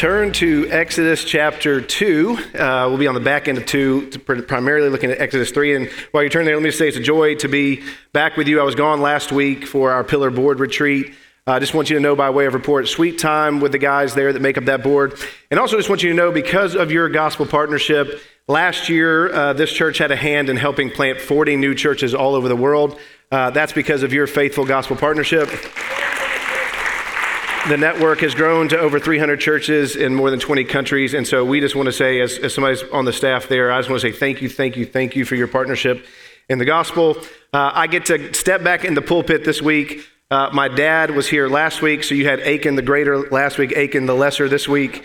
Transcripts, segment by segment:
turn to Exodus chapter 2. Uh, we'll be on the back end of 2, primarily looking at Exodus 3. And while you turn there, let me just say it's a joy to be back with you. I was gone last week for our Pillar Board retreat. I uh, just want you to know by way of report, sweet time with the guys there that make up that board. And also just want you to know because of your gospel partnership, last year uh, this church had a hand in helping plant 40 new churches all over the world. Uh, that's because of your faithful gospel partnership. The network has grown to over 300 churches in more than 20 countries. And so we just want to say, as, as somebody's on the staff there, I just want to say thank you, thank you, thank you for your partnership in the gospel. Uh, I get to step back in the pulpit this week. Uh, my dad was here last week, so you had Akin the greater last week, Akin the lesser this week.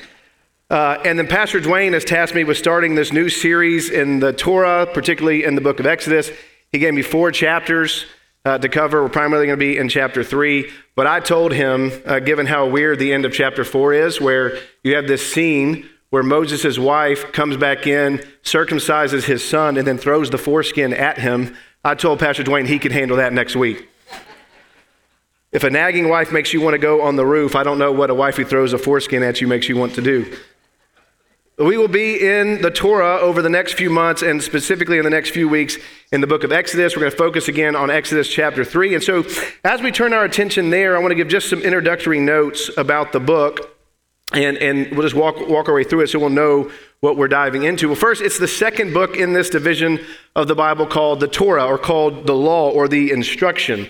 Uh, and then Pastor Dwayne has tasked me with starting this new series in the Torah, particularly in the book of Exodus. He gave me four chapters uh, to cover. We're primarily going to be in chapter three. But I told him, uh, given how weird the end of chapter four is, where you have this scene where Moses' wife comes back in, circumcises his son, and then throws the foreskin at him. I told Pastor Dwayne he could handle that next week. If a nagging wife makes you want to go on the roof, I don't know what a wife who throws a foreskin at you makes you want to do. We will be in the Torah over the next few months and specifically in the next few weeks in the book of Exodus. We're going to focus again on Exodus chapter 3. And so, as we turn our attention there, I want to give just some introductory notes about the book. And, and we'll just walk, walk our way through it so we'll know what we're diving into. Well, first, it's the second book in this division of the Bible called the Torah, or called the Law, or the Instruction.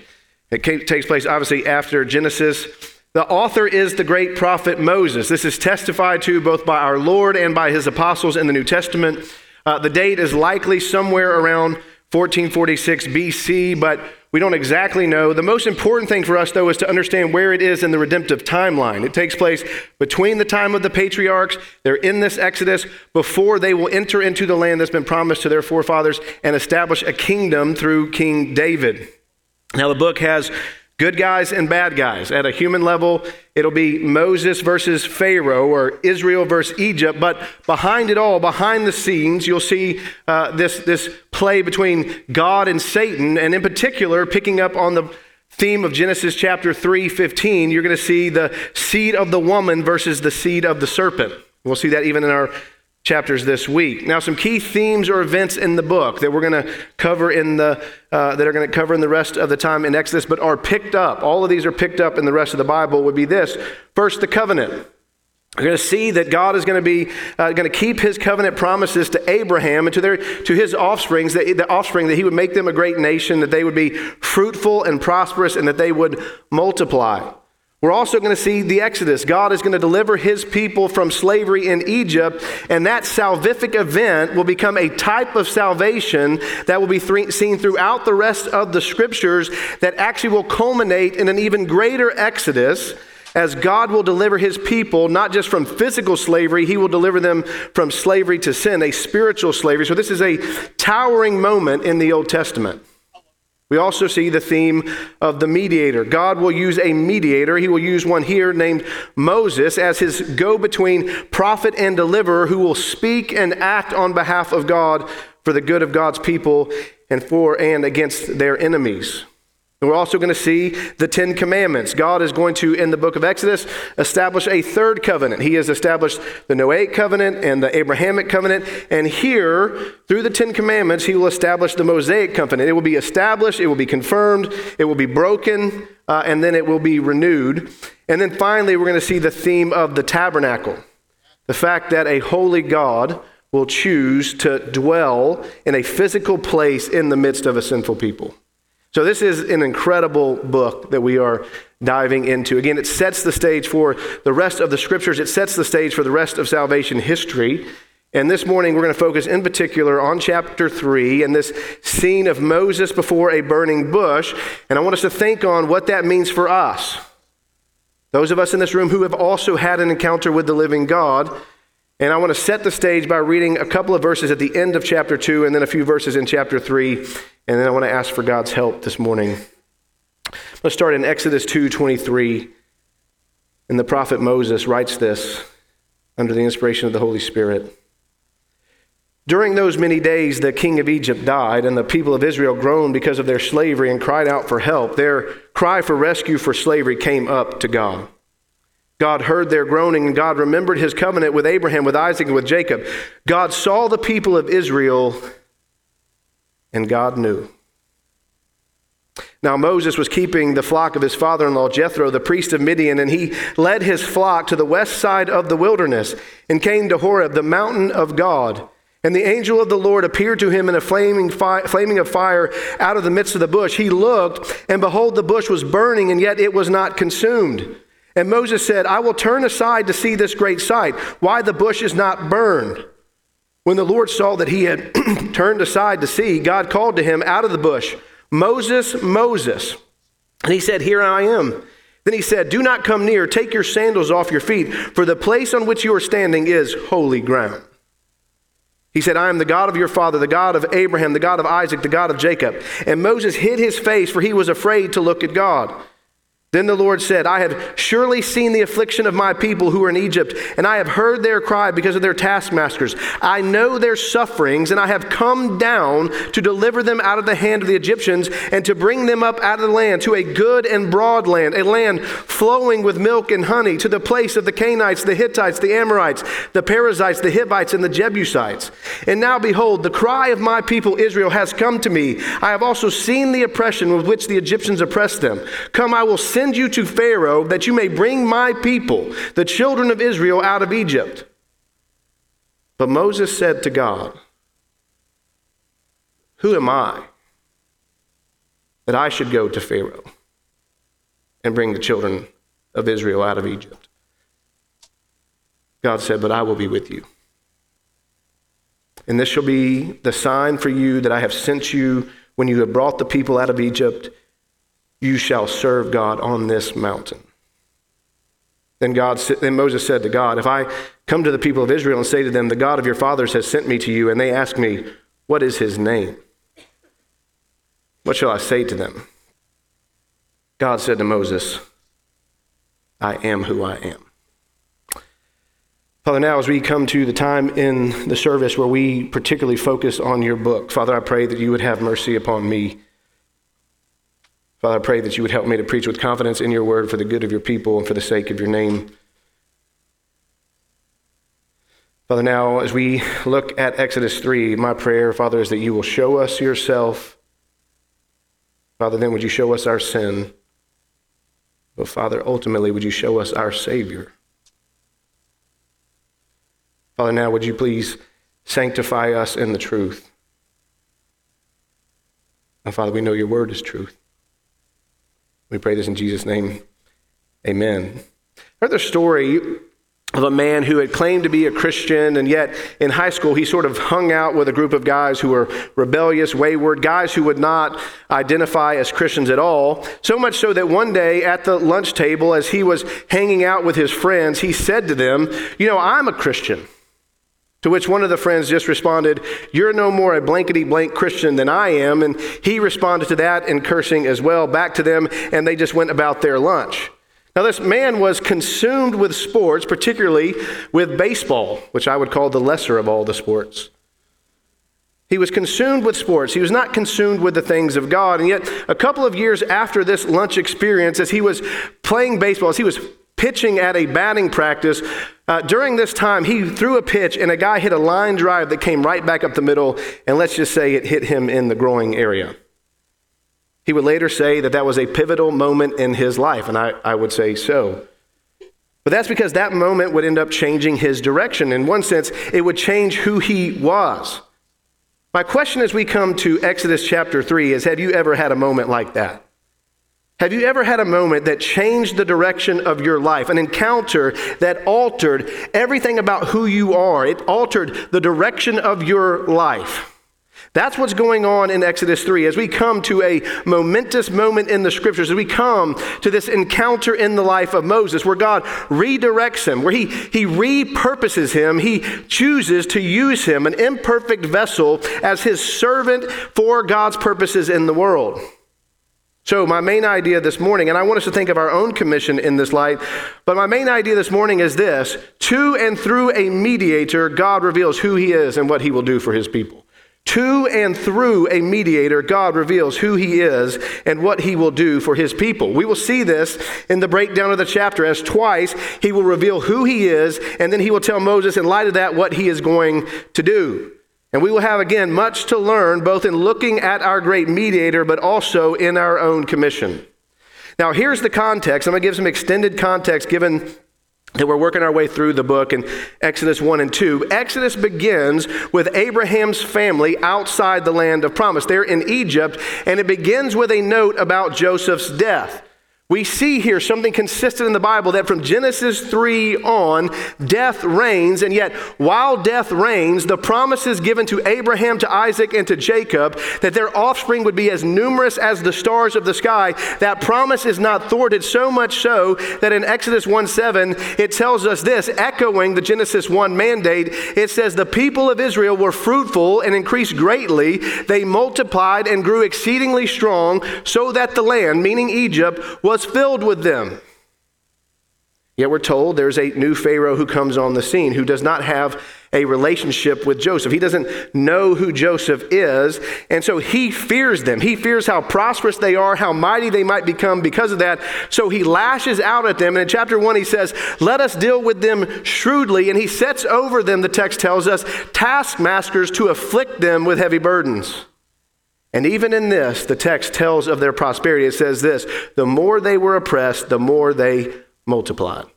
It takes place obviously after Genesis. The author is the great prophet Moses. This is testified to both by our Lord and by his apostles in the New Testament. Uh, the date is likely somewhere around 1446 BC, but we don't exactly know. The most important thing for us, though, is to understand where it is in the redemptive timeline. It takes place between the time of the patriarchs, they're in this Exodus, before they will enter into the land that's been promised to their forefathers and establish a kingdom through King David. Now, the book has good guys and bad guys. At a human level, it'll be Moses versus Pharaoh or Israel versus Egypt. But behind it all, behind the scenes, you'll see uh, this, this play between God and Satan. And in particular, picking up on the theme of Genesis chapter 3 15, you're going to see the seed of the woman versus the seed of the serpent. We'll see that even in our chapters this week. Now, some key themes or events in the book that we're going to cover in the uh, that are going to cover in the rest of the time in Exodus, but are picked up. All of these are picked up in the rest of the Bible. Would be this: first, the covenant. We're going to see that God is going to be uh, going to keep His covenant promises to Abraham and to their to his offsprings, that the offspring that He would make them a great nation, that they would be fruitful and prosperous, and that they would multiply. We're also going to see the Exodus. God is going to deliver his people from slavery in Egypt, and that salvific event will become a type of salvation that will be th- seen throughout the rest of the scriptures that actually will culminate in an even greater Exodus as God will deliver his people not just from physical slavery, he will deliver them from slavery to sin, a spiritual slavery. So, this is a towering moment in the Old Testament. We also see the theme of the mediator. God will use a mediator. He will use one here named Moses as his go between prophet and deliverer who will speak and act on behalf of God for the good of God's people and for and against their enemies. We're also going to see the Ten Commandments. God is going to, in the book of Exodus, establish a third covenant. He has established the Noahic covenant and the Abrahamic covenant. And here, through the Ten Commandments, He will establish the Mosaic covenant. It will be established, it will be confirmed, it will be broken, uh, and then it will be renewed. And then finally, we're going to see the theme of the tabernacle the fact that a holy God will choose to dwell in a physical place in the midst of a sinful people. So, this is an incredible book that we are diving into. Again, it sets the stage for the rest of the scriptures, it sets the stage for the rest of salvation history. And this morning, we're going to focus in particular on chapter 3 and this scene of Moses before a burning bush. And I want us to think on what that means for us. Those of us in this room who have also had an encounter with the living God. And I want to set the stage by reading a couple of verses at the end of chapter 2 and then a few verses in chapter 3 and then I want to ask for God's help this morning. Let's start in Exodus 2:23. And the prophet Moses writes this under the inspiration of the Holy Spirit. During those many days, the king of Egypt died, and the people of Israel groaned because of their slavery and cried out for help. Their cry for rescue for slavery came up to God. God heard their groaning, and God remembered his covenant with Abraham, with Isaac, and with Jacob. God saw the people of Israel, and God knew. Now, Moses was keeping the flock of his father in law, Jethro, the priest of Midian, and he led his flock to the west side of the wilderness and came to Horeb, the mountain of God. And the angel of the Lord appeared to him in a flaming, fi- flaming of fire out of the midst of the bush. He looked, and behold, the bush was burning, and yet it was not consumed. And Moses said, I will turn aside to see this great sight, why the bush is not burned. When the Lord saw that he had turned aside to see, God called to him out of the bush, Moses, Moses. And he said, Here I am. Then he said, Do not come near, take your sandals off your feet, for the place on which you are standing is holy ground. He said, I am the God of your father, the God of Abraham, the God of Isaac, the God of Jacob. And Moses hid his face, for he was afraid to look at God. Then the Lord said, I have surely seen the affliction of my people who are in Egypt, and I have heard their cry because of their taskmasters. I know their sufferings, and I have come down to deliver them out of the hand of the Egyptians and to bring them up out of the land to a good and broad land, a land flowing with milk and honey, to the place of the Canaanites, the Hittites, the Amorites, the Perizzites, the Hivites, and the Jebusites. And now behold, the cry of my people Israel has come to me. I have also seen the oppression with which the Egyptians oppressed them. Come, I will send send you to Pharaoh that you may bring my people, the children of Israel, out of Egypt. But Moses said to God, Who am I that I should go to Pharaoh and bring the children of Israel out of Egypt? God said, But I will be with you. And this shall be the sign for you that I have sent you when you have brought the people out of Egypt you shall serve God on this mountain. Then, God, then Moses said to God, If I come to the people of Israel and say to them, The God of your fathers has sent me to you, and they ask me, What is his name? What shall I say to them? God said to Moses, I am who I am. Father, now as we come to the time in the service where we particularly focus on your book, Father, I pray that you would have mercy upon me Father, I pray that you would help me to preach with confidence in your word for the good of your people and for the sake of your name. Father, now as we look at Exodus 3, my prayer, Father, is that you will show us yourself. Father, then would you show us our sin? But Father, ultimately, would you show us our Savior? Father, now would you please sanctify us in the truth? And Father, we know your word is truth. We pray this in Jesus' name. Amen. Heard the story of a man who had claimed to be a Christian, and yet in high school he sort of hung out with a group of guys who were rebellious, wayward, guys who would not identify as Christians at all. So much so that one day at the lunch table, as he was hanging out with his friends, he said to them, You know, I'm a Christian. To which one of the friends just responded, You're no more a blankety blank Christian than I am. And he responded to that in cursing as well back to them, and they just went about their lunch. Now, this man was consumed with sports, particularly with baseball, which I would call the lesser of all the sports. He was consumed with sports. He was not consumed with the things of God. And yet, a couple of years after this lunch experience, as he was playing baseball, as he was pitching at a batting practice. Uh, during this time, he threw a pitch and a guy hit a line drive that came right back up the middle, and let's just say it hit him in the growing area. He would later say that that was a pivotal moment in his life, and I, I would say so. But that's because that moment would end up changing his direction. In one sense, it would change who he was. My question as we come to Exodus chapter 3 is Have you ever had a moment like that? Have you ever had a moment that changed the direction of your life, an encounter that altered everything about who you are? It altered the direction of your life. That's what's going on in Exodus 3. As we come to a momentous moment in the scriptures, as we come to this encounter in the life of Moses, where God redirects him, where he, he repurposes him, he chooses to use him, an imperfect vessel, as his servant for God's purposes in the world. So, my main idea this morning, and I want us to think of our own commission in this light, but my main idea this morning is this to and through a mediator, God reveals who he is and what he will do for his people. To and through a mediator, God reveals who he is and what he will do for his people. We will see this in the breakdown of the chapter as twice he will reveal who he is, and then he will tell Moses, in light of that, what he is going to do. And we will have, again, much to learn, both in looking at our great mediator, but also in our own commission. Now, here's the context. I'm going to give some extended context given that we're working our way through the book in Exodus 1 and 2. Exodus begins with Abraham's family outside the land of promise. They're in Egypt, and it begins with a note about Joseph's death. We see here something consistent in the Bible that from Genesis 3 on, death reigns, and yet while death reigns, the promises given to Abraham, to Isaac, and to Jacob that their offspring would be as numerous as the stars of the sky, that promise is not thwarted, so much so that in Exodus 1 7, it tells us this, echoing the Genesis 1 mandate. It says, The people of Israel were fruitful and increased greatly, they multiplied and grew exceedingly strong, so that the land, meaning Egypt, was was filled with them. Yet we're told there's a new Pharaoh who comes on the scene who does not have a relationship with Joseph. He doesn't know who Joseph is, and so he fears them. He fears how prosperous they are, how mighty they might become because of that. So he lashes out at them. And in chapter 1, he says, Let us deal with them shrewdly. And he sets over them, the text tells us, taskmasters to afflict them with heavy burdens. And even in this, the text tells of their prosperity. It says this the more they were oppressed, the more they multiplied.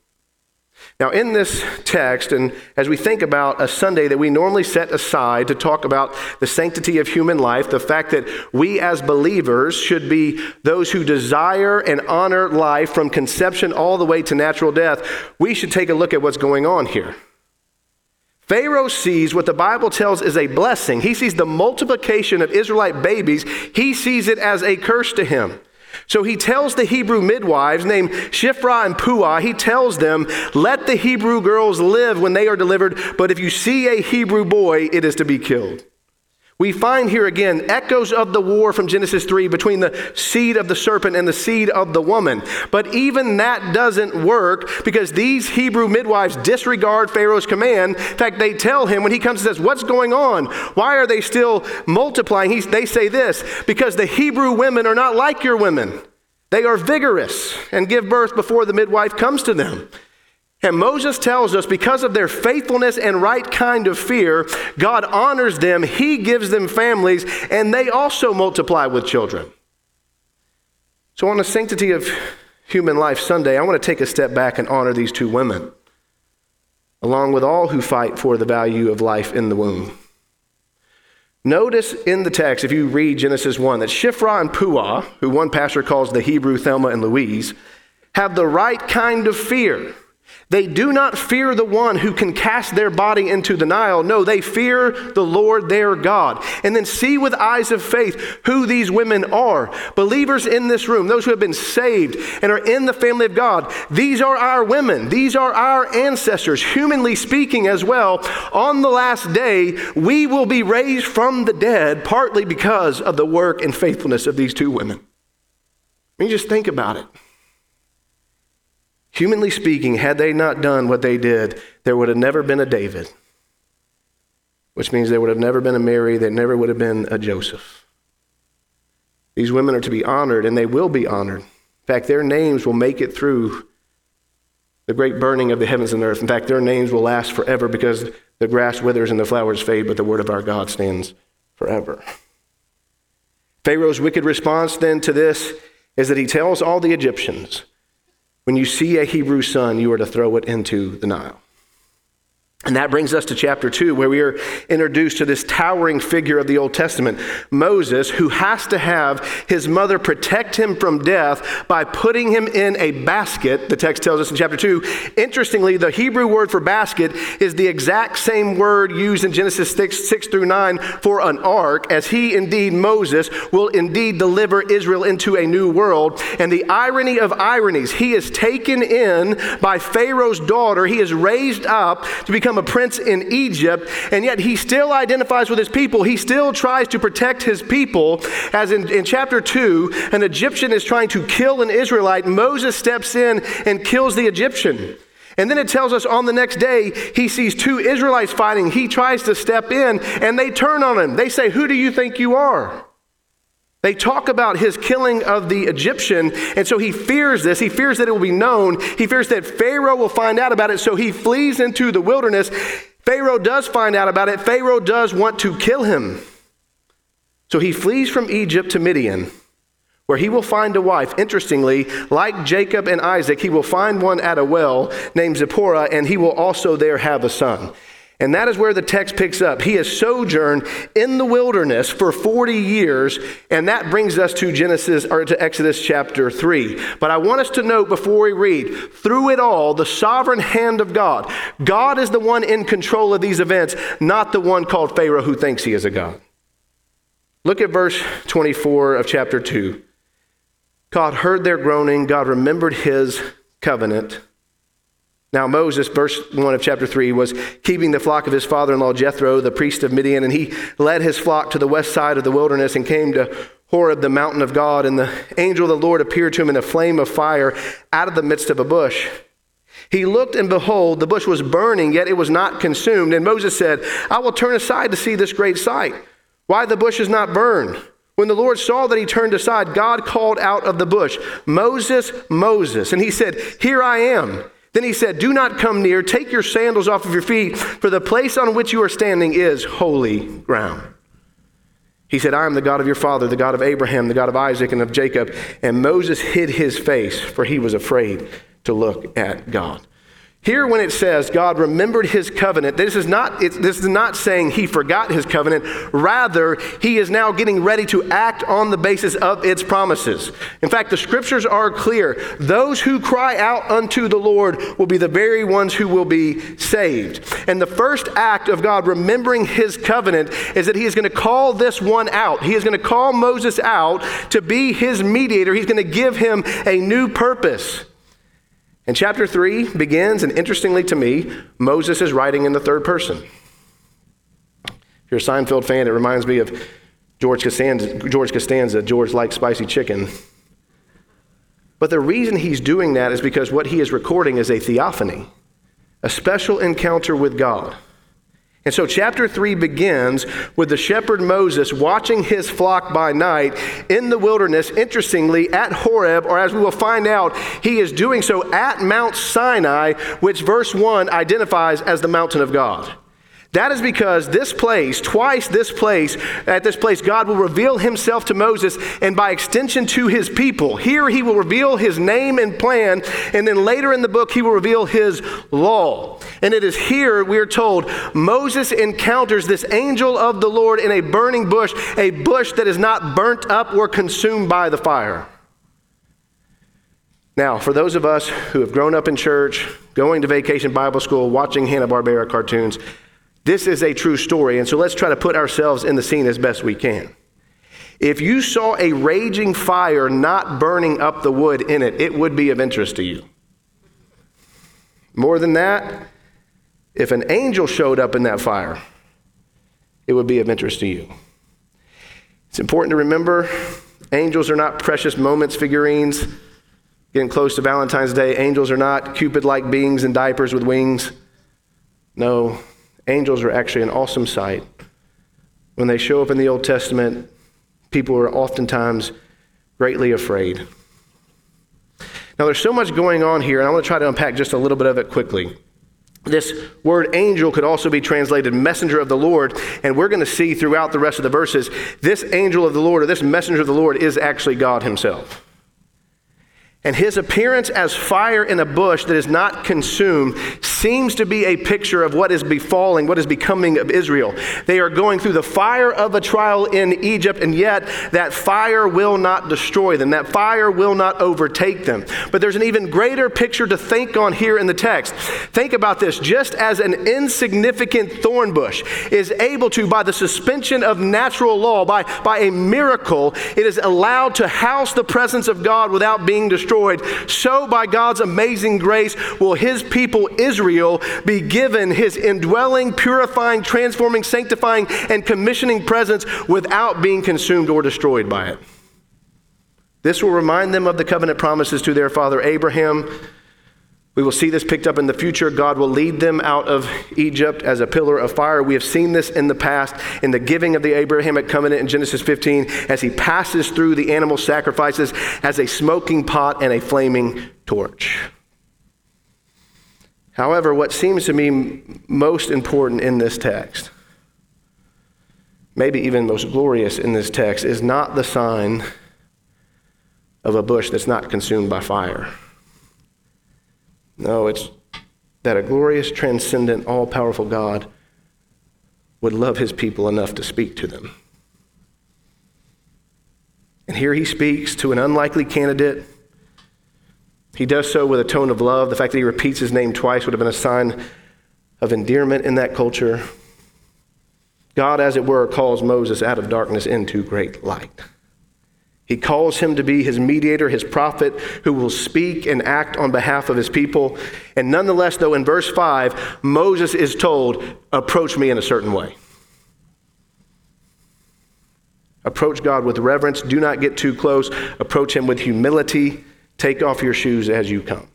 Now, in this text, and as we think about a Sunday that we normally set aside to talk about the sanctity of human life, the fact that we as believers should be those who desire and honor life from conception all the way to natural death, we should take a look at what's going on here. Pharaoh sees what the Bible tells is a blessing. He sees the multiplication of Israelite babies. He sees it as a curse to him. So he tells the Hebrew midwives named Shiphrah and Puah, he tells them, Let the Hebrew girls live when they are delivered, but if you see a Hebrew boy, it is to be killed. We find here again echoes of the war from Genesis 3 between the seed of the serpent and the seed of the woman. But even that doesn't work because these Hebrew midwives disregard Pharaoh's command. In fact, they tell him when he comes and says, What's going on? Why are they still multiplying? He, they say this because the Hebrew women are not like your women. They are vigorous and give birth before the midwife comes to them. And Moses tells us because of their faithfulness and right kind of fear, God honors them, He gives them families, and they also multiply with children. So, on the Sanctity of Human Life Sunday, I want to take a step back and honor these two women, along with all who fight for the value of life in the womb. Notice in the text, if you read Genesis 1, that Shiphrah and Puah, who one pastor calls the Hebrew Thelma and Louise, have the right kind of fear they do not fear the one who can cast their body into the Nile. No, they fear the Lord their God. And then see with eyes of faith who these women are. Believers in this room, those who have been saved and are in the family of God, these are our women. These are our ancestors, humanly speaking as well. On the last day, we will be raised from the dead, partly because of the work and faithfulness of these two women. I mean, just think about it. Humanly speaking, had they not done what they did, there would have never been a David, which means there would have never been a Mary, there never would have been a Joseph. These women are to be honored, and they will be honored. In fact, their names will make it through the great burning of the heavens and earth. In fact, their names will last forever because the grass withers and the flowers fade, but the word of our God stands forever. Pharaoh's wicked response then to this is that he tells all the Egyptians, when you see a Hebrew son, you are to throw it into the Nile. And that brings us to chapter 2, where we are introduced to this towering figure of the Old Testament, Moses, who has to have his mother protect him from death by putting him in a basket, the text tells us in chapter 2. Interestingly, the Hebrew word for basket is the exact same word used in Genesis 6, 6 through 9 for an ark, as he indeed, Moses, will indeed deliver Israel into a new world. And the irony of ironies, he is taken in by Pharaoh's daughter, he is raised up to become become a prince in Egypt, and yet he still identifies with his people. He still tries to protect his people. As in, in chapter 2, an Egyptian is trying to kill an Israelite. Moses steps in and kills the Egyptian. And then it tells us on the next day, he sees two Israelites fighting. He tries to step in, and they turn on him. They say, Who do you think you are? They talk about his killing of the Egyptian, and so he fears this. He fears that it will be known. He fears that Pharaoh will find out about it, so he flees into the wilderness. Pharaoh does find out about it. Pharaoh does want to kill him. So he flees from Egypt to Midian where he will find a wife. Interestingly, like Jacob and Isaac, he will find one at a well named Zipporah, and he will also there have a son. And that is where the text picks up. He has sojourned in the wilderness for 40 years, and that brings us to Genesis or to Exodus chapter 3. But I want us to note before we read, through it all, the sovereign hand of God. God is the one in control of these events, not the one called Pharaoh who thinks he is a God. Look at verse 24 of chapter 2. God heard their groaning, God remembered his covenant. Now, Moses, verse 1 of chapter 3, was keeping the flock of his father in law Jethro, the priest of Midian, and he led his flock to the west side of the wilderness and came to Horeb, the mountain of God. And the angel of the Lord appeared to him in a flame of fire out of the midst of a bush. He looked, and behold, the bush was burning, yet it was not consumed. And Moses said, I will turn aside to see this great sight. Why the bush is not burned? When the Lord saw that he turned aside, God called out of the bush, Moses, Moses. And he said, Here I am. Then he said, Do not come near. Take your sandals off of your feet, for the place on which you are standing is holy ground. He said, I am the God of your father, the God of Abraham, the God of Isaac, and of Jacob. And Moses hid his face, for he was afraid to look at God. Here, when it says God remembered his covenant, this is, not, this is not saying he forgot his covenant. Rather, he is now getting ready to act on the basis of its promises. In fact, the scriptures are clear. Those who cry out unto the Lord will be the very ones who will be saved. And the first act of God remembering his covenant is that he is going to call this one out. He is going to call Moses out to be his mediator. He's going to give him a new purpose. And chapter 3 begins, and interestingly to me, Moses is writing in the third person. If you're a Seinfeld fan, it reminds me of George Costanza. George Costanza, George likes spicy chicken. But the reason he's doing that is because what he is recording is a theophany, a special encounter with God. And so, chapter 3 begins with the shepherd Moses watching his flock by night in the wilderness, interestingly, at Horeb, or as we will find out, he is doing so at Mount Sinai, which verse 1 identifies as the mountain of God. That is because this place, twice this place, at this place, God will reveal himself to Moses and by extension to his people. Here he will reveal his name and plan, and then later in the book, he will reveal his law. And it is here we are told Moses encounters this angel of the Lord in a burning bush, a bush that is not burnt up or consumed by the fire. Now, for those of us who have grown up in church, going to vacation Bible school, watching Hanna-Barbera cartoons, this is a true story, and so let's try to put ourselves in the scene as best we can. If you saw a raging fire not burning up the wood in it, it would be of interest to you. More than that, if an angel showed up in that fire, it would be of interest to you. It's important to remember angels are not precious moments figurines. Getting close to Valentine's Day, angels are not Cupid like beings in diapers with wings. No, angels are actually an awesome sight. When they show up in the Old Testament, people are oftentimes greatly afraid. Now, there's so much going on here, and I want to try to unpack just a little bit of it quickly. This word angel could also be translated messenger of the Lord, and we're going to see throughout the rest of the verses this angel of the Lord or this messenger of the Lord is actually God Himself. And his appearance as fire in a bush that is not consumed seems to be a picture of what is befalling, what is becoming of Israel. They are going through the fire of a trial in Egypt, and yet that fire will not destroy them. That fire will not overtake them. But there's an even greater picture to think on here in the text. Think about this just as an insignificant thorn bush is able to, by the suspension of natural law, by, by a miracle, it is allowed to house the presence of God without being destroyed destroyed, so by God's amazing grace will his people Israel be given his indwelling, purifying, transforming, sanctifying, and commissioning presence without being consumed or destroyed by it. This will remind them of the covenant promises to their father Abraham, We will see this picked up in the future. God will lead them out of Egypt as a pillar of fire. We have seen this in the past in the giving of the Abrahamic covenant in Genesis 15 as he passes through the animal sacrifices as a smoking pot and a flaming torch. However, what seems to me most important in this text, maybe even most glorious in this text, is not the sign of a bush that's not consumed by fire. No, it's that a glorious, transcendent, all powerful God would love his people enough to speak to them. And here he speaks to an unlikely candidate. He does so with a tone of love. The fact that he repeats his name twice would have been a sign of endearment in that culture. God, as it were, calls Moses out of darkness into great light. He calls him to be his mediator, his prophet, who will speak and act on behalf of his people. And nonetheless, though, in verse 5, Moses is told, Approach me in a certain way. Approach God with reverence. Do not get too close. Approach him with humility. Take off your shoes as you come.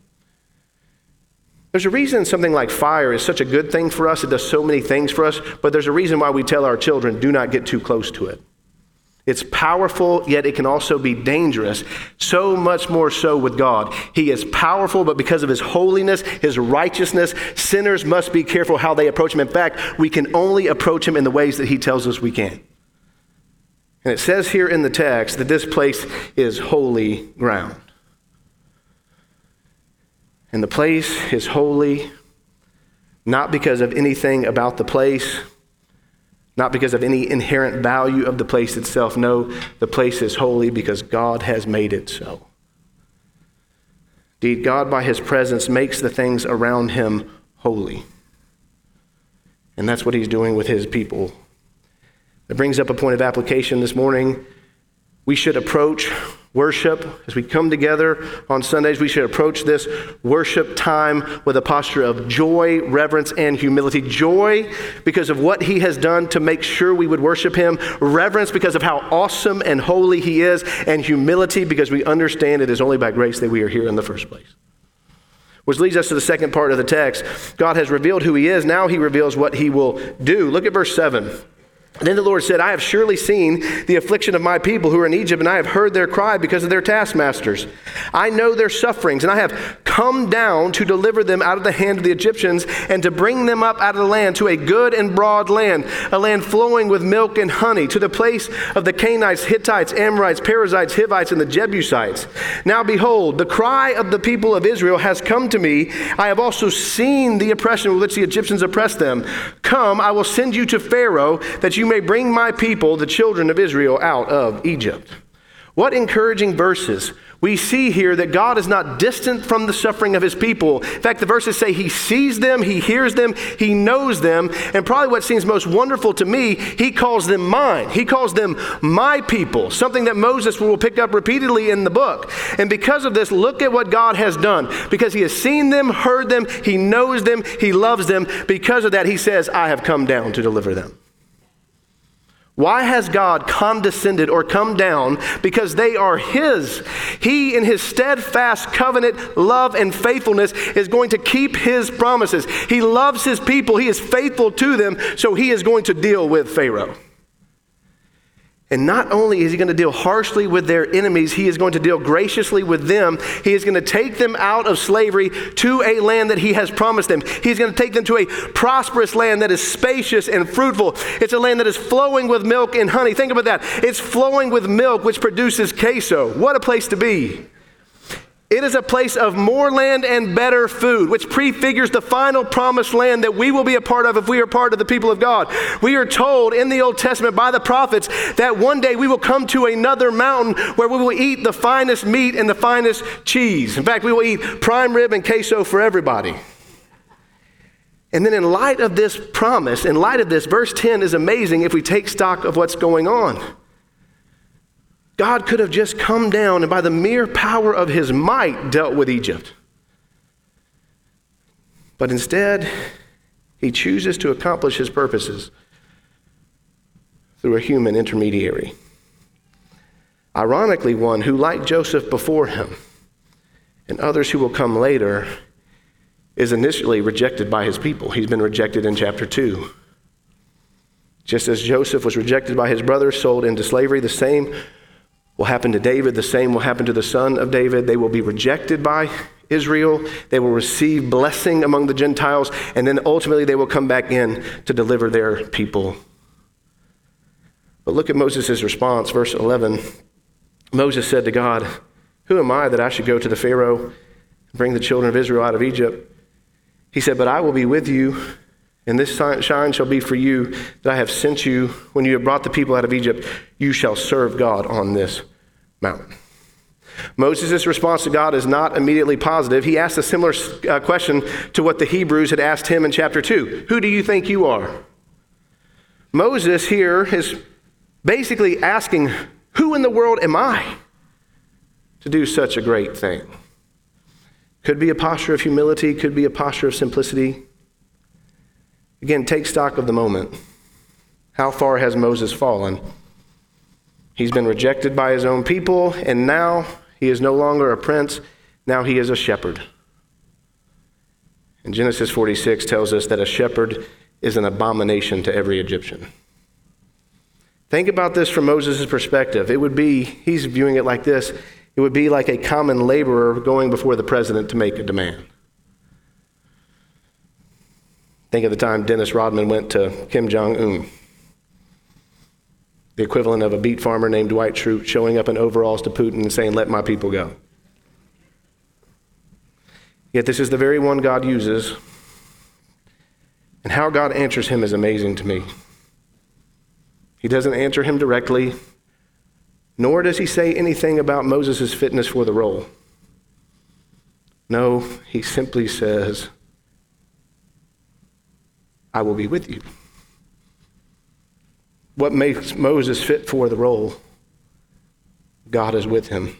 There's a reason something like fire is such a good thing for us. It does so many things for us, but there's a reason why we tell our children, do not get too close to it. It's powerful, yet it can also be dangerous. So much more so with God. He is powerful, but because of his holiness, his righteousness, sinners must be careful how they approach him. In fact, we can only approach him in the ways that he tells us we can. And it says here in the text that this place is holy ground. And the place is holy not because of anything about the place not because of any inherent value of the place itself. No, the place is holy because God has made it so. Indeed, God, by his presence, makes the things around him holy. And that's what he's doing with his people. That brings up a point of application this morning. We should approach worship, as we come together on Sundays, we should approach this worship time with a posture of joy, reverence, and humility. Joy because of what He has done to make sure we would worship Him, reverence because of how awesome and holy He is, and humility because we understand it is only by grace that we are here in the first place. Which leads us to the second part of the text. God has revealed who He is, now He reveals what He will do. Look at verse 7. Then the Lord said, I have surely seen the affliction of my people who are in Egypt, and I have heard their cry because of their taskmasters. I know their sufferings, and I have come down to deliver them out of the hand of the Egyptians and to bring them up out of the land to a good and broad land, a land flowing with milk and honey, to the place of the Canaanites, Hittites, Amorites, Perizzites, Hivites, and the Jebusites. Now behold, the cry of the people of Israel has come to me. I have also seen the oppression with which the Egyptians oppressed them. Come, I will send you to Pharaoh that you you may bring my people, the children of Israel, out of Egypt. What encouraging verses. We see here that God is not distant from the suffering of his people. In fact, the verses say he sees them, he hears them, he knows them, and probably what seems most wonderful to me, he calls them mine. He calls them my people, something that Moses will pick up repeatedly in the book. And because of this, look at what God has done. Because he has seen them, heard them, he knows them, he loves them. Because of that, he says, I have come down to deliver them. Why has God condescended or come down? Because they are His. He, in His steadfast covenant love and faithfulness, is going to keep His promises. He loves His people, He is faithful to them, so He is going to deal with Pharaoh. And not only is he going to deal harshly with their enemies, he is going to deal graciously with them. He is going to take them out of slavery to a land that he has promised them. He's going to take them to a prosperous land that is spacious and fruitful. It's a land that is flowing with milk and honey. Think about that. It's flowing with milk, which produces queso. What a place to be. It is a place of more land and better food, which prefigures the final promised land that we will be a part of if we are part of the people of God. We are told in the Old Testament by the prophets that one day we will come to another mountain where we will eat the finest meat and the finest cheese. In fact, we will eat prime rib and queso for everybody. And then, in light of this promise, in light of this, verse 10 is amazing if we take stock of what's going on. God could have just come down and by the mere power of his might dealt with Egypt. But instead, he chooses to accomplish his purposes through a human intermediary. Ironically, one who, like Joseph before him, and others who will come later, is initially rejected by his people. He's been rejected in chapter 2. Just as Joseph was rejected by his brothers, sold into slavery, the same will happen to David, the same will happen to the son of David. They will be rejected by Israel, they will receive blessing among the Gentiles, and then ultimately they will come back in to deliver their people. But look at Moses' response, verse 11. Moses said to God, Who am I that I should go to the Pharaoh and bring the children of Israel out of Egypt? He said, But I will be with you, and this sign shall be for you that I have sent you. When you have brought the people out of Egypt, you shall serve God on this mountain. Moses' response to God is not immediately positive. He asked a similar uh, question to what the Hebrews had asked him in chapter 2 Who do you think you are? Moses here is basically asking, Who in the world am I to do such a great thing? Could be a posture of humility, could be a posture of simplicity. Again, take stock of the moment. How far has Moses fallen? He's been rejected by his own people, and now he is no longer a prince, now he is a shepherd. And Genesis 46 tells us that a shepherd is an abomination to every Egyptian. Think about this from Moses' perspective. It would be, he's viewing it like this it would be like a common laborer going before the president to make a demand. Think of the time Dennis Rodman went to Kim Jong un. The equivalent of a beet farmer named Dwight Schrute showing up in overalls to Putin and saying, Let my people go. Yet this is the very one God uses. And how God answers him is amazing to me. He doesn't answer him directly, nor does he say anything about Moses' fitness for the role. No, he simply says, I will be with you. What makes Moses fit for the role? God is with him.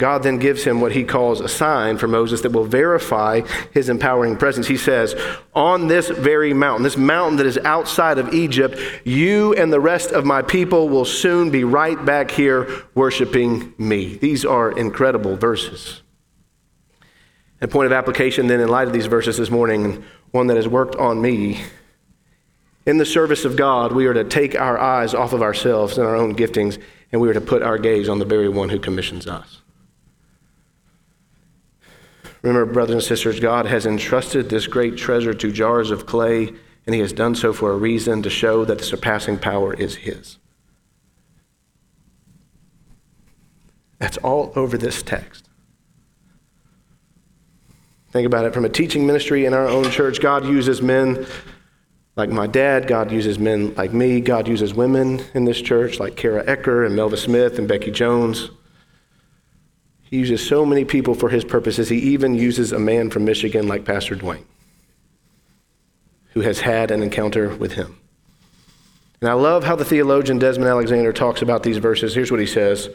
God then gives him what he calls a sign for Moses that will verify his empowering presence. He says, On this very mountain, this mountain that is outside of Egypt, you and the rest of my people will soon be right back here worshiping me. These are incredible verses. A point of application, then, in light of these verses this morning, one that has worked on me. In the service of God, we are to take our eyes off of ourselves and our own giftings, and we are to put our gaze on the very one who commissions us. Remember, brothers and sisters, God has entrusted this great treasure to jars of clay, and He has done so for a reason to show that the surpassing power is His. That's all over this text. Think about it from a teaching ministry in our own church. God uses men like my dad. God uses men like me. God uses women in this church like Kara Ecker and Melva Smith and Becky Jones. He uses so many people for his purposes. He even uses a man from Michigan like Pastor Dwayne, who has had an encounter with him. And I love how the theologian Desmond Alexander talks about these verses. Here's what he says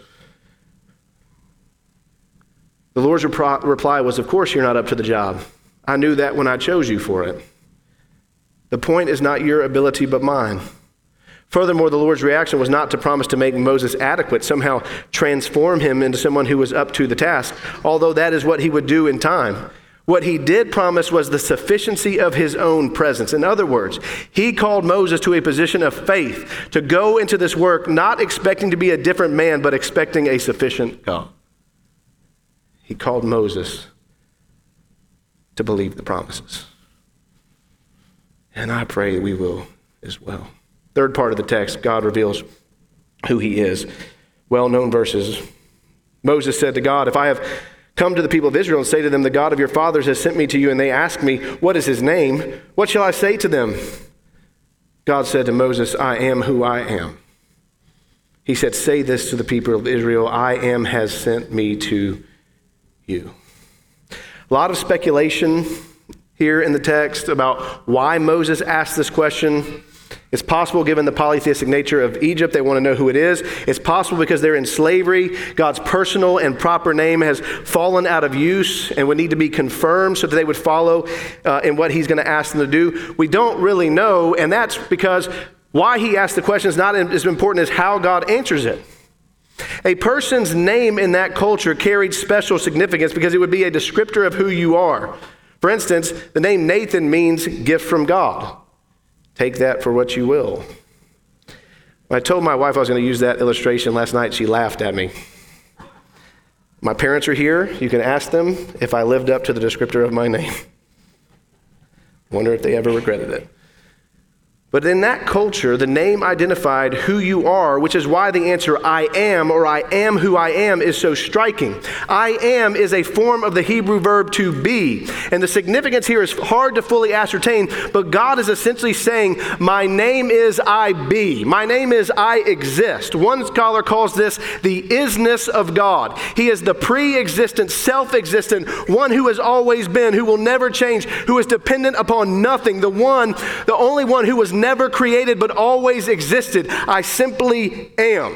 The Lord's reply was, Of course, you're not up to the job. I knew that when I chose you for it. The point is not your ability, but mine. Furthermore, the Lord's reaction was not to promise to make Moses adequate, somehow transform him into someone who was up to the task, although that is what he would do in time. What he did promise was the sufficiency of his own presence. In other words, he called Moses to a position of faith to go into this work not expecting to be a different man, but expecting a sufficient God. He called Moses to believe the promises. And I pray we will as well. Third part of the text, God reveals who he is. Well known verses. Moses said to God, If I have come to the people of Israel and say to them, The God of your fathers has sent me to you, and they ask me, What is his name? What shall I say to them? God said to Moses, I am who I am. He said, Say this to the people of Israel I am has sent me to you. A lot of speculation here in the text about why Moses asked this question. It's possible, given the polytheistic nature of Egypt, they want to know who it is. It's possible because they're in slavery. God's personal and proper name has fallen out of use and would need to be confirmed so that they would follow uh, in what he's going to ask them to do. We don't really know, and that's because why he asked the question is not as important as how God answers it. A person's name in that culture carried special significance because it would be a descriptor of who you are. For instance, the name Nathan means gift from God. Take that for what you will. When I told my wife I was going to use that illustration last night, she laughed at me. My parents are here. You can ask them if I lived up to the descriptor of my name. Wonder if they ever regretted it. But in that culture, the name identified who you are, which is why the answer I am or I am who I am is so striking. I am is a form of the Hebrew verb to be. And the significance here is hard to fully ascertain, but God is essentially saying, My name is I be. My name is I exist. One scholar calls this the isness of God. He is the pre existent, self existent, one who has always been, who will never change, who is dependent upon nothing, the one, the only one who was never created but always existed. I simply am.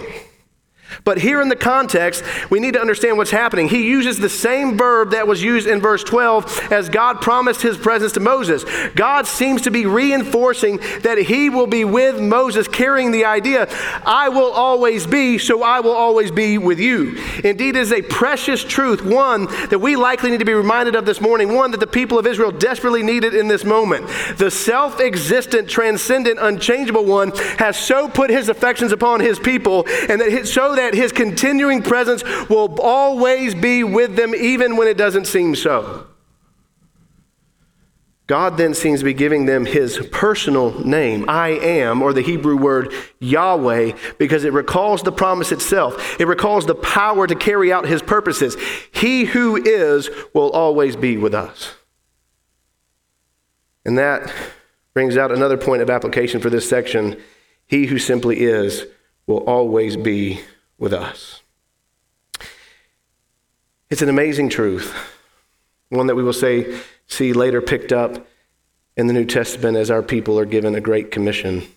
But here in the context, we need to understand what's happening. He uses the same verb that was used in verse 12 as God promised his presence to Moses. God seems to be reinforcing that he will be with Moses, carrying the idea, I will always be, so I will always be with you. Indeed, it is a precious truth, one that we likely need to be reminded of this morning, one that the people of Israel desperately needed in this moment. The self existent, transcendent, unchangeable one has so put his affections upon his people, and that so that his continuing presence will always be with them, even when it doesn't seem so. God then seems to be giving them his personal name, I am, or the Hebrew word Yahweh, because it recalls the promise itself. It recalls the power to carry out his purposes. He who is will always be with us. And that brings out another point of application for this section. He who simply is will always be with us. It's an amazing truth, one that we will say, see later picked up in the New Testament as our people are given a great commission.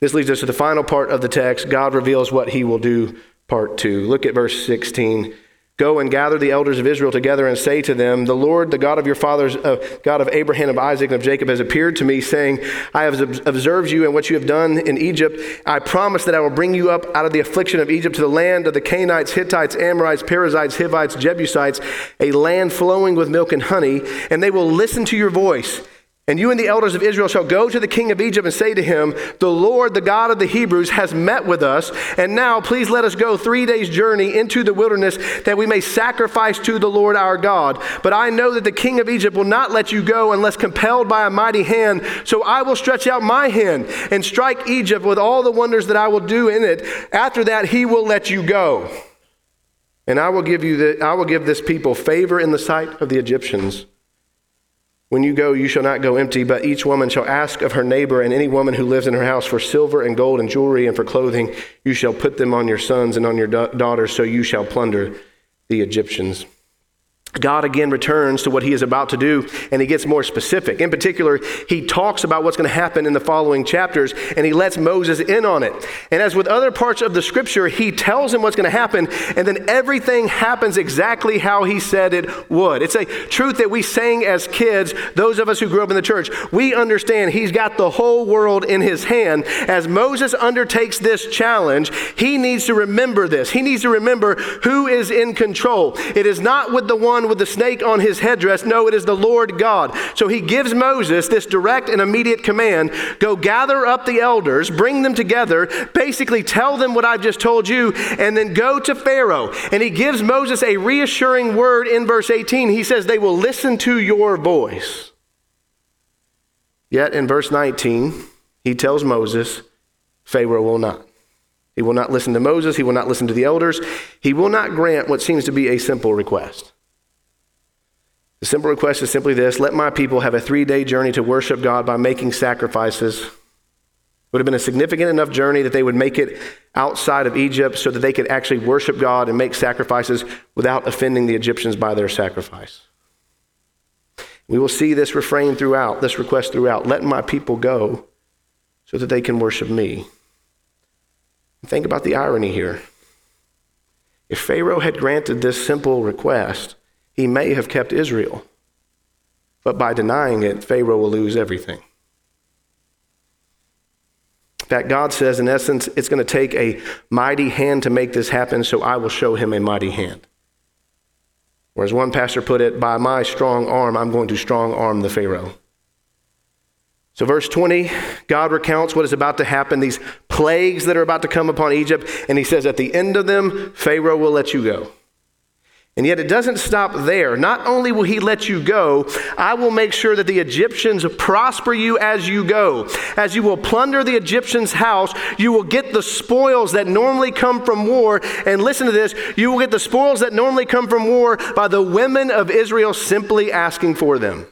This leads us to the final part of the text. God reveals what he will do, part two. Look at verse 16. Go and gather the elders of Israel together and say to them, The Lord, the God of your fathers, uh, God of Abraham, of Isaac, and of Jacob, has appeared to me, saying, I have observed you and what you have done in Egypt. I promise that I will bring you up out of the affliction of Egypt to the land of the Canaanites, Hittites, Amorites, Perizzites, Hivites, Jebusites, a land flowing with milk and honey, and they will listen to your voice. And you and the elders of Israel shall go to the king of Egypt and say to him, The Lord, the God of the Hebrews, has met with us. And now please let us go three days' journey into the wilderness that we may sacrifice to the Lord our God. But I know that the king of Egypt will not let you go unless compelled by a mighty hand. So I will stretch out my hand and strike Egypt with all the wonders that I will do in it. After that, he will let you go. And I will give you the, I will give this people favor in the sight of the Egyptians. When you go, you shall not go empty, but each woman shall ask of her neighbor and any woman who lives in her house for silver and gold and jewelry and for clothing. You shall put them on your sons and on your da- daughters, so you shall plunder the Egyptians. God again returns to what he is about to do and he gets more specific. In particular, he talks about what's going to happen in the following chapters and he lets Moses in on it. And as with other parts of the scripture, he tells him what's going to happen and then everything happens exactly how he said it would. It's a truth that we sang as kids, those of us who grew up in the church. We understand he's got the whole world in his hand. As Moses undertakes this challenge, he needs to remember this. He needs to remember who is in control. It is not with the one with the snake on his headdress. No, it is the Lord God. So he gives Moses this direct and immediate command go gather up the elders, bring them together, basically tell them what I've just told you, and then go to Pharaoh. And he gives Moses a reassuring word in verse 18. He says, They will listen to your voice. Yet in verse 19, he tells Moses, Pharaoh will not. He will not listen to Moses. He will not listen to the elders. He will not grant what seems to be a simple request. The simple request is simply this let my people have a three day journey to worship God by making sacrifices. It would have been a significant enough journey that they would make it outside of Egypt so that they could actually worship God and make sacrifices without offending the Egyptians by their sacrifice. We will see this refrain throughout, this request throughout. Let my people go so that they can worship me. Think about the irony here. If Pharaoh had granted this simple request, he may have kept Israel. But by denying it, Pharaoh will lose everything. In fact, God says, in essence, it's going to take a mighty hand to make this happen, so I will show him a mighty hand. Or as one pastor put it, by my strong arm, I'm going to strong arm the Pharaoh. So, verse 20, God recounts what is about to happen, these plagues that are about to come upon Egypt, and he says, At the end of them, Pharaoh will let you go. And yet it doesn't stop there. Not only will he let you go, I will make sure that the Egyptians prosper you as you go. As you will plunder the Egyptian's house, you will get the spoils that normally come from war. And listen to this you will get the spoils that normally come from war by the women of Israel simply asking for them.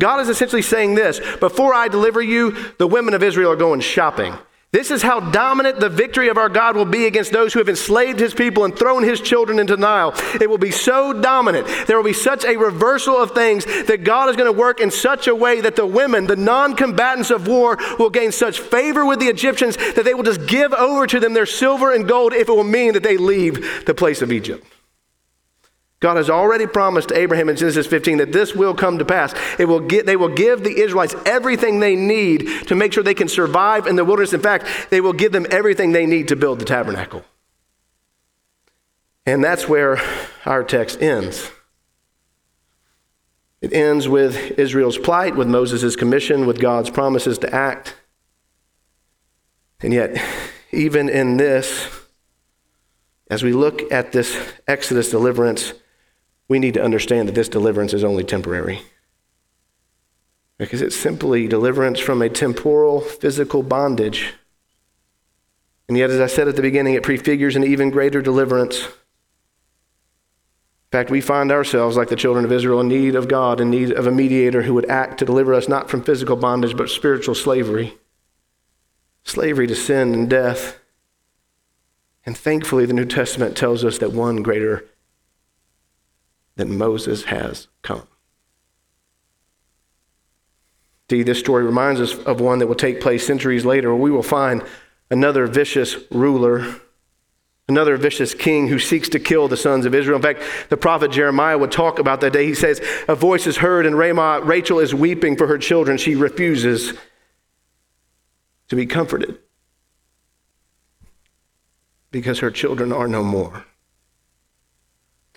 God is essentially saying this before I deliver you, the women of Israel are going shopping. This is how dominant the victory of our God will be against those who have enslaved his people and thrown his children into Nile. It will be so dominant. There will be such a reversal of things that God is going to work in such a way that the women, the non combatants of war, will gain such favor with the Egyptians that they will just give over to them their silver and gold if it will mean that they leave the place of Egypt. God has already promised to Abraham in Genesis 15 that this will come to pass. It will get, they will give the Israelites everything they need to make sure they can survive in the wilderness. In fact, they will give them everything they need to build the tabernacle. And that's where our text ends. It ends with Israel's plight, with Moses' commission, with God's promises to act. And yet, even in this, as we look at this Exodus deliverance, we need to understand that this deliverance is only temporary. Because it's simply deliverance from a temporal physical bondage. And yet, as I said at the beginning, it prefigures an even greater deliverance. In fact, we find ourselves, like the children of Israel, in need of God, in need of a mediator who would act to deliver us not from physical bondage, but spiritual slavery slavery to sin and death. And thankfully, the New Testament tells us that one greater that Moses has come. See, this story reminds us of one that will take place centuries later, where we will find another vicious ruler, another vicious king who seeks to kill the sons of Israel. In fact, the prophet Jeremiah would talk about that day. He says, A voice is heard in Ramah. Rachel is weeping for her children. She refuses to be comforted because her children are no more.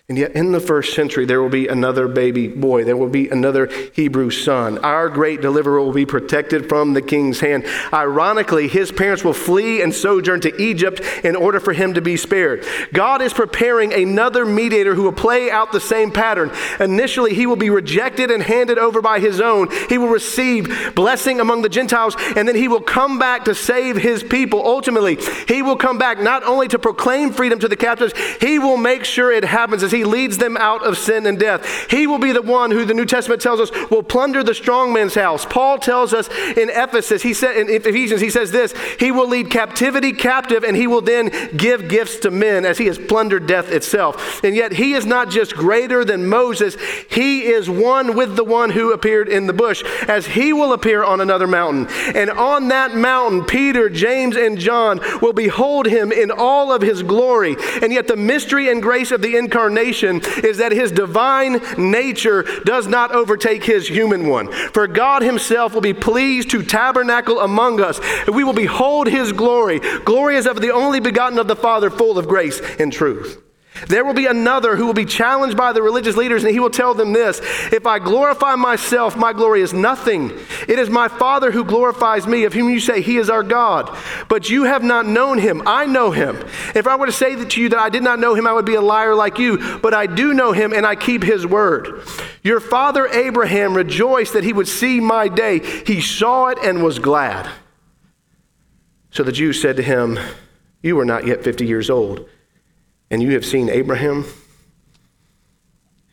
And yet, in the first century, there will be another baby boy. There will be another Hebrew son. Our great deliverer will be protected from the king's hand. Ironically, his parents will flee and sojourn to Egypt in order for him to be spared. God is preparing another mediator who will play out the same pattern. Initially, he will be rejected and handed over by his own. He will receive blessing among the Gentiles, and then he will come back to save his people. Ultimately, he will come back not only to proclaim freedom to the captives, he will make sure it happens as he leads them out of sin and death. He will be the one who the New Testament tells us will plunder the strong man's house. Paul tells us in Ephesus, he said in Ephesians, he says this, he will lead captivity captive and he will then give gifts to men as he has plundered death itself. And yet he is not just greater than Moses, he is one with the one who appeared in the bush as he will appear on another mountain. And on that mountain, Peter, James, and John will behold him in all of his glory. And yet the mystery and grace of the incarnation is that his divine nature does not overtake his human one. For God himself will be pleased to tabernacle among us. And we will behold his glory. Glory is of the only begotten of the Father, full of grace and truth. There will be another who will be challenged by the religious leaders, and he will tell them this If I glorify myself, my glory is nothing. It is my Father who glorifies me, of whom you say he is our God. But you have not known him. I know him. If I were to say to you that I did not know him, I would be a liar like you. But I do know him, and I keep his word. Your father Abraham rejoiced that he would see my day. He saw it and was glad. So the Jews said to him, You are not yet 50 years old and you have seen Abraham?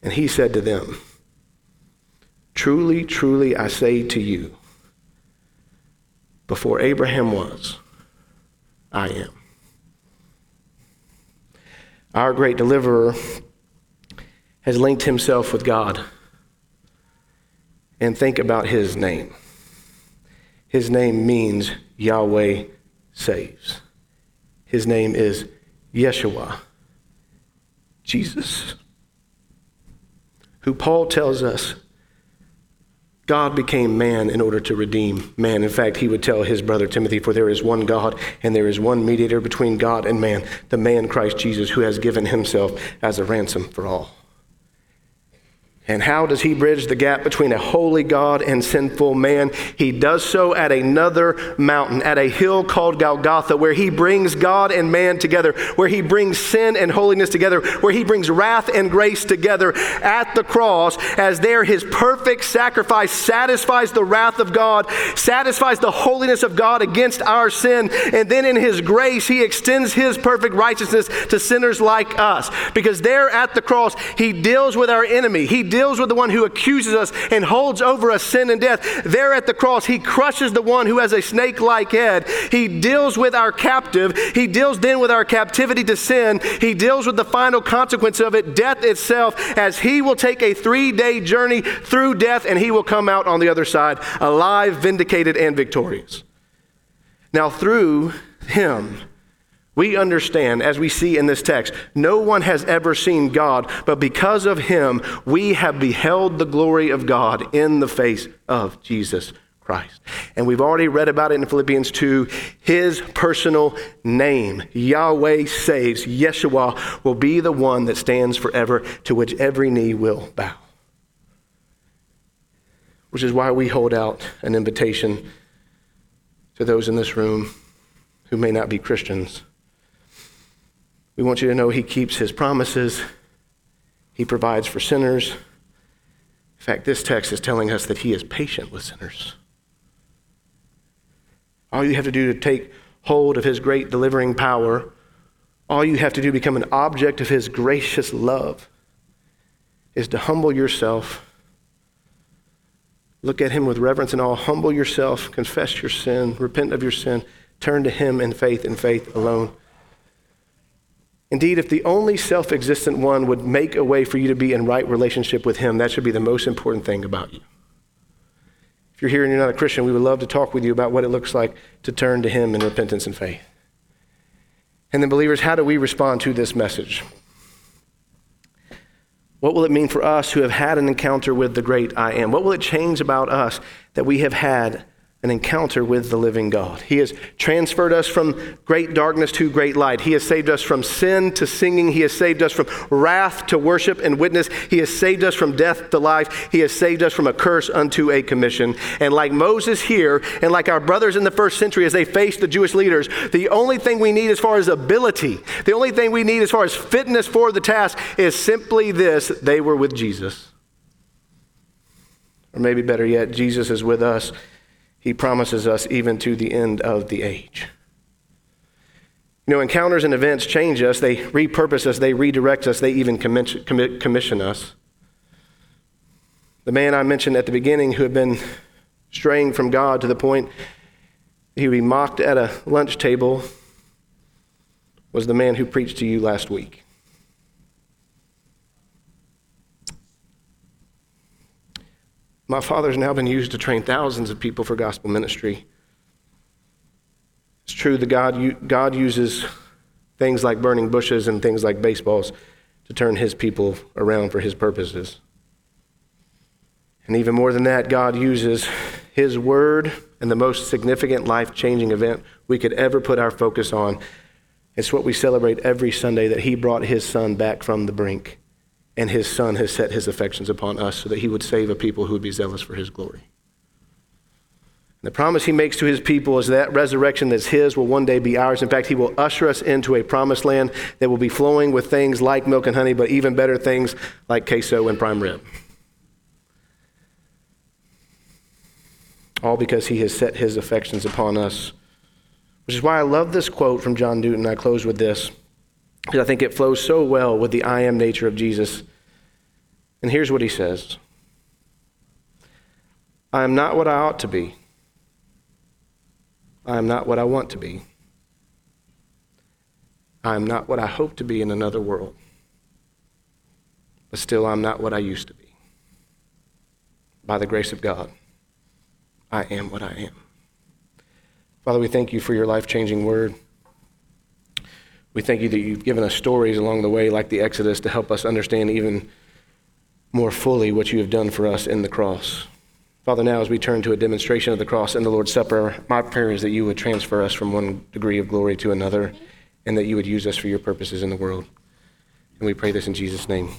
And he said to them, Truly, truly, I say to you, before Abraham was, I am. Our great deliverer has linked himself with God. And think about his name. His name means Yahweh saves. His name is Yeshua Jesus, who Paul tells us God became man in order to redeem man. In fact, he would tell his brother Timothy, For there is one God, and there is one mediator between God and man, the man Christ Jesus, who has given himself as a ransom for all. And how does he bridge the gap between a holy God and sinful man? He does so at another mountain, at a hill called Golgotha, where he brings God and man together, where he brings sin and holiness together, where he brings wrath and grace together at the cross, as there his perfect sacrifice satisfies the wrath of God, satisfies the holiness of God against our sin, and then in his grace, he extends his perfect righteousness to sinners like us. Because there at the cross, he deals with our enemy. He deals with the one who accuses us and holds over us sin and death. There at the cross, he crushes the one who has a snake like head. He deals with our captive. He deals then with our captivity to sin. He deals with the final consequence of it, death itself, as he will take a three day journey through death and he will come out on the other side alive, vindicated, and victorious. Now, through him, we understand, as we see in this text, no one has ever seen God, but because of him, we have beheld the glory of God in the face of Jesus Christ. And we've already read about it in Philippians 2. His personal name, Yahweh saves, Yeshua, will be the one that stands forever, to which every knee will bow. Which is why we hold out an invitation to those in this room who may not be Christians we want you to know He keeps His promises, He provides for sinners. In fact, this text is telling us that He is patient with sinners. All you have to do to take hold of His great delivering power, all you have to do to become an object of His gracious love, is to humble yourself. Look at him with reverence and awe. Humble yourself, confess your sin, repent of your sin, turn to him in faith and faith alone. Indeed, if the only self existent one would make a way for you to be in right relationship with Him, that should be the most important thing about you. If you're here and you're not a Christian, we would love to talk with you about what it looks like to turn to Him in repentance and faith. And then, believers, how do we respond to this message? What will it mean for us who have had an encounter with the great I am? What will it change about us that we have had an encounter with the living God. He has transferred us from great darkness to great light. He has saved us from sin to singing. He has saved us from wrath to worship and witness. He has saved us from death to life. He has saved us from a curse unto a commission. And like Moses here, and like our brothers in the first century as they faced the Jewish leaders, the only thing we need as far as ability, the only thing we need as far as fitness for the task is simply this they were with Jesus. Or maybe better yet, Jesus is with us he promises us even to the end of the age. You know, encounters and events change us, they repurpose us, they redirect us, they even commission us. The man I mentioned at the beginning who had been straying from God to the point he would be mocked at a lunch table was the man who preached to you last week. My father's now been used to train thousands of people for gospel ministry. It's true that God, God uses things like burning bushes and things like baseballs to turn his people around for his purposes. And even more than that, God uses his word and the most significant life changing event we could ever put our focus on. It's what we celebrate every Sunday that he brought his son back from the brink and his son has set his affections upon us so that he would save a people who would be zealous for his glory. And the promise he makes to his people is that resurrection that's his will one day be ours. In fact, he will usher us into a promised land that will be flowing with things like milk and honey, but even better things like queso and prime rib. All because he has set his affections upon us. Which is why I love this quote from John Newton. I close with this because I think it flows so well with the I am nature of Jesus. And here's what he says I am not what I ought to be. I am not what I want to be. I am not what I hope to be in another world. But still, I'm not what I used to be. By the grace of God, I am what I am. Father, we thank you for your life changing word. We thank you that you've given us stories along the way, like the Exodus, to help us understand even more fully what you have done for us in the cross. Father, now as we turn to a demonstration of the cross and the Lord's Supper, my prayer is that you would transfer us from one degree of glory to another and that you would use us for your purposes in the world. And we pray this in Jesus' name.